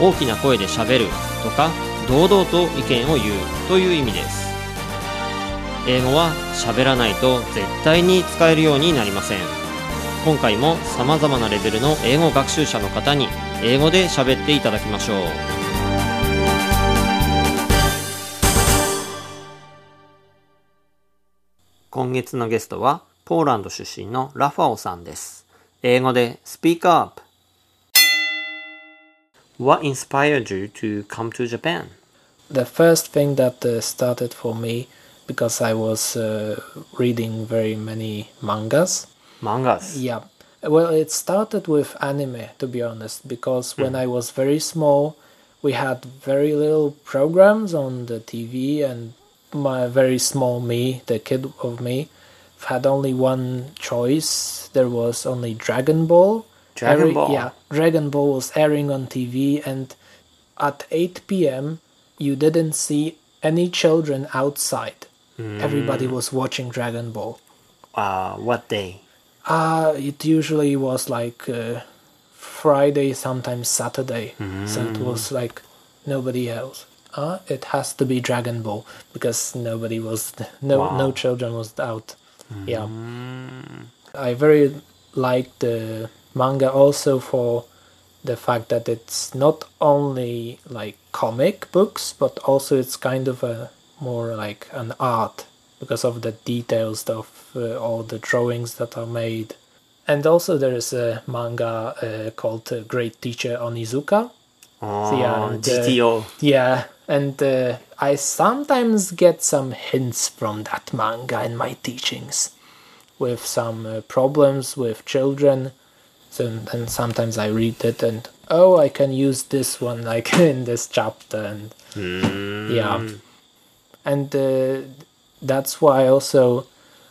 大きな声で喋るとか堂々と意見を言うという意味です。英語は喋らないと絶対に使えるようになりません。今回も様々なレベルの英語学習者の方に英語で喋っていただきましょう。今月のゲストはポーランド出身のラファオさんです。英語で Speak Up What inspired you to come to Japan? the first thing that uh, started for me because I was uh, reading very many mangas. Mangas. Yeah. Well, it started with anime, to be honest, because when I was very small, we had very little programs on the TV, and my very small me, the kid of me, had only one choice. There was only Dragon Ball. Dragon Every- Ball. Yeah, Dragon Ball was airing on TV, and at 8 p.m., you didn't see any children outside. Everybody was watching Dragon Ball. Uh, what day? Uh, it usually was like uh, Friday, sometimes Saturday. So it was like nobody else. Uh, it has to be Dragon Ball because nobody was no Wow. no children was out. Yeah, I very like the manga also for the fact that it's not only like comic books but also it's kind of a more like an art because of the details of uh, all the drawings that are made. And also there is a manga uh, called uh, great teacher onizuka. Oh, yeah, and, GTO. yeah and uh, i sometimes get some hints from that manga in my teachings with some uh, problems with children so then sometimes i read it and oh i can use this one like in this chapter and yeah. And uh, that's why also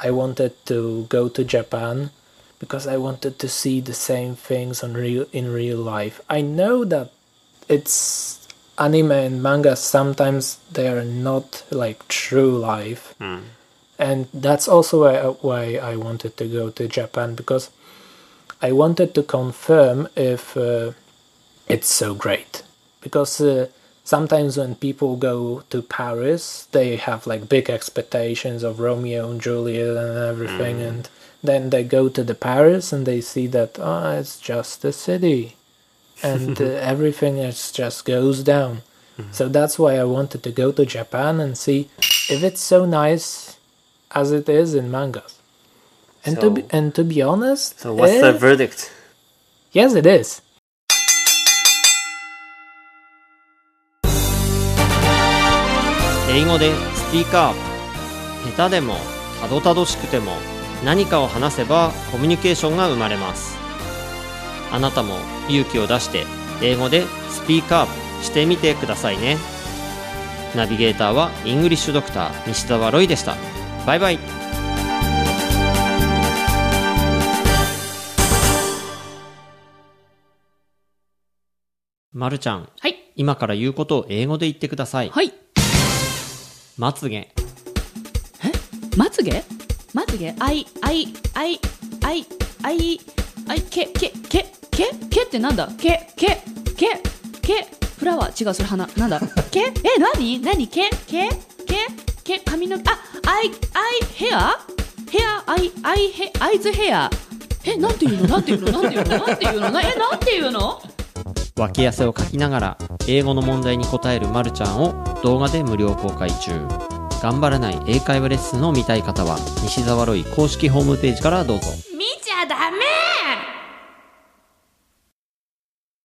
i wanted to go to japan because i wanted to see the same things on real in real life. I know that it's anime and manga sometimes they are not like true life. And that's also why, why i wanted to go to japan because i wanted to confirm if uh, it's so great. Because uh, sometimes when people go to paris they have like big expectations of romeo and juliet and everything and then they go to the paris and they see that oh, it's just a city and uh, everything is just goes down. So that's why i wanted to go to japan and see if it's so nice as it is in mangas and to be So- and to be honest So what's the eh, verdict? yes it is. 英語でスピーカー下手でもたどたどしくても何かを話せばコミュニケーションが生まれます。あなたも勇気を出して英語でスピーカーアップしてみてくださいね。ナビゲーターはイングリッシュドクター西澤ロイでした。バイバイまるちゃんはい。今から言うことを英語で言ってください。はい。まつげ。まつげ？まつげ？あい、あい、あい、あい、あい、あい、け、け、け、け、けってなんだ？け、け、け、け、フラワー？違う、それ花。なんだ？け、え、なになにけ、け、け、け、髪の毛、あ、アイ、アイ、ヘアヘア、アイ、アイ、ヘ、アイズヘア。え、なんていうの？なんていうの？なんていうの？なんていうの？なえ、なんていうの？脇汗をかきながら英語の問題に答えるまるちゃんを動画で無料公開中。頑張らない英会話レッスンを見たい方は西沢ロイ公式ホームページからどうぞ。見ちゃダメ